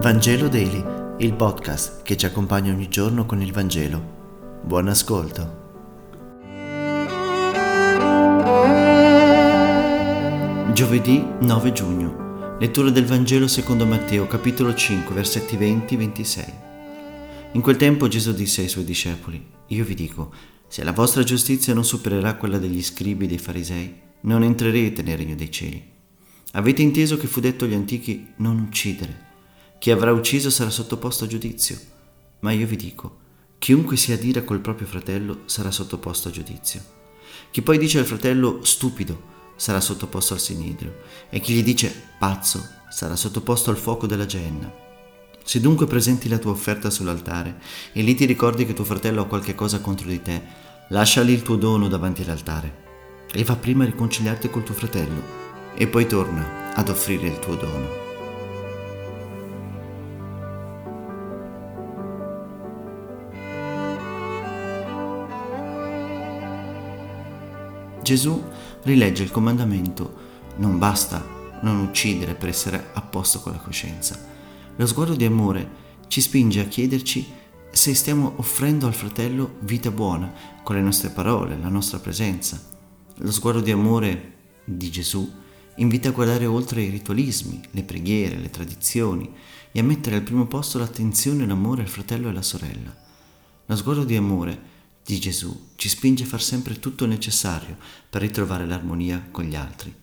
Vangelo Daily, il podcast che ci accompagna ogni giorno con il Vangelo. Buon ascolto. Giovedì 9 giugno. Lettura del Vangelo secondo Matteo, capitolo 5, versetti 20-26. In quel tempo Gesù disse ai suoi discepoli, Io vi dico, se la vostra giustizia non supererà quella degli scribi e dei farisei, non entrerete nel regno dei cieli. Avete inteso che fu detto agli antichi non uccidere. Chi avrà ucciso sarà sottoposto a giudizio. Ma io vi dico, chiunque si adira col proprio fratello sarà sottoposto a giudizio. Chi poi dice al fratello stupido sarà sottoposto al sinedrio, e chi gli dice pazzo sarà sottoposto al fuoco della genna. Se dunque presenti la tua offerta sull'altare e lì ti ricordi che tuo fratello ha qualche cosa contro di te, lasciali il tuo dono davanti all'altare e va prima a riconciliarti col tuo fratello e poi torna ad offrire il tuo dono. Gesù rilegge il comandamento non basta non uccidere per essere a posto con la coscienza. Lo sguardo di amore ci spinge a chiederci se stiamo offrendo al fratello vita buona con le nostre parole, la nostra presenza. Lo sguardo di amore di Gesù invita a guardare oltre i ritualismi, le preghiere, le tradizioni e a mettere al primo posto l'attenzione e l'amore al fratello e alla sorella. Lo sguardo di amore di Gesù ci spinge a far sempre tutto il necessario per ritrovare l'armonia con gli altri.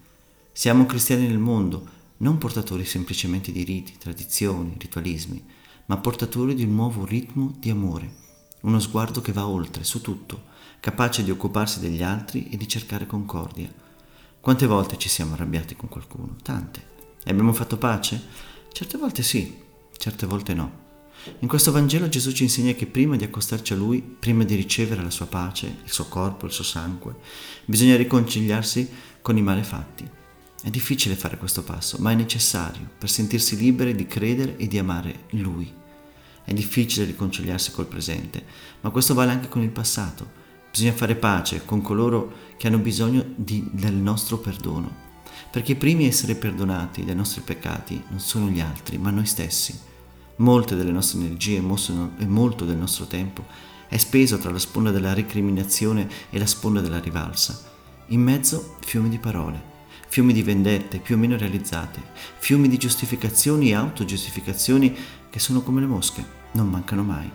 Siamo cristiani nel mondo, non portatori semplicemente di riti, tradizioni, ritualismi, ma portatori di un nuovo ritmo di amore, uno sguardo che va oltre, su tutto, capace di occuparsi degli altri e di cercare concordia quante volte ci siamo arrabbiati con qualcuno? Tante. E abbiamo fatto pace? Certe volte sì, certe volte no. In questo Vangelo Gesù ci insegna che prima di accostarci a Lui, prima di ricevere la sua pace, il suo corpo, il suo sangue, bisogna riconciliarsi con i malefatti. È difficile fare questo passo, ma è necessario per sentirsi liberi di credere e di amare Lui. È difficile riconciliarsi col presente, ma questo vale anche con il passato. Bisogna fare pace con coloro che hanno bisogno di, del nostro perdono, perché i primi a essere perdonati dai nostri peccati non sono gli altri, ma noi stessi. Molte delle nostre energie e molto del nostro tempo è speso tra la sponda della recriminazione e la sponda della rivalsa. In mezzo fiumi di parole, fiumi di vendette più o meno realizzate, fiumi di giustificazioni e autogiustificazioni che sono come le mosche, non mancano mai.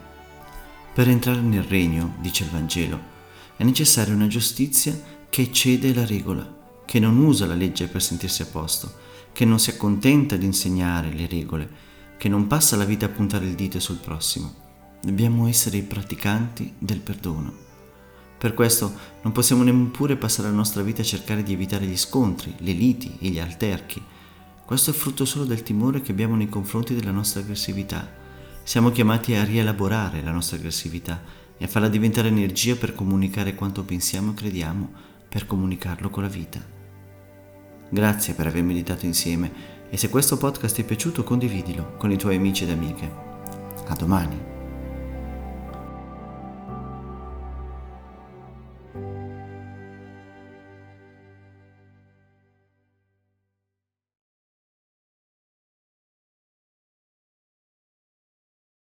Per entrare nel regno, dice il Vangelo, è necessaria una giustizia che eccede la regola, che non usa la legge per sentirsi a posto, che non si accontenta di insegnare le regole, che non passa la vita a puntare il dito sul prossimo. Dobbiamo essere i praticanti del perdono. Per questo non possiamo neppure passare la nostra vita a cercare di evitare gli scontri, le liti e gli alterchi. Questo è frutto solo del timore che abbiamo nei confronti della nostra aggressività. Siamo chiamati a rielaborare la nostra aggressività e a farla diventare energia per comunicare quanto pensiamo e crediamo, per comunicarlo con la vita. Grazie per aver meditato insieme e se questo podcast ti è piaciuto condividilo con i tuoi amici ed amiche. A domani!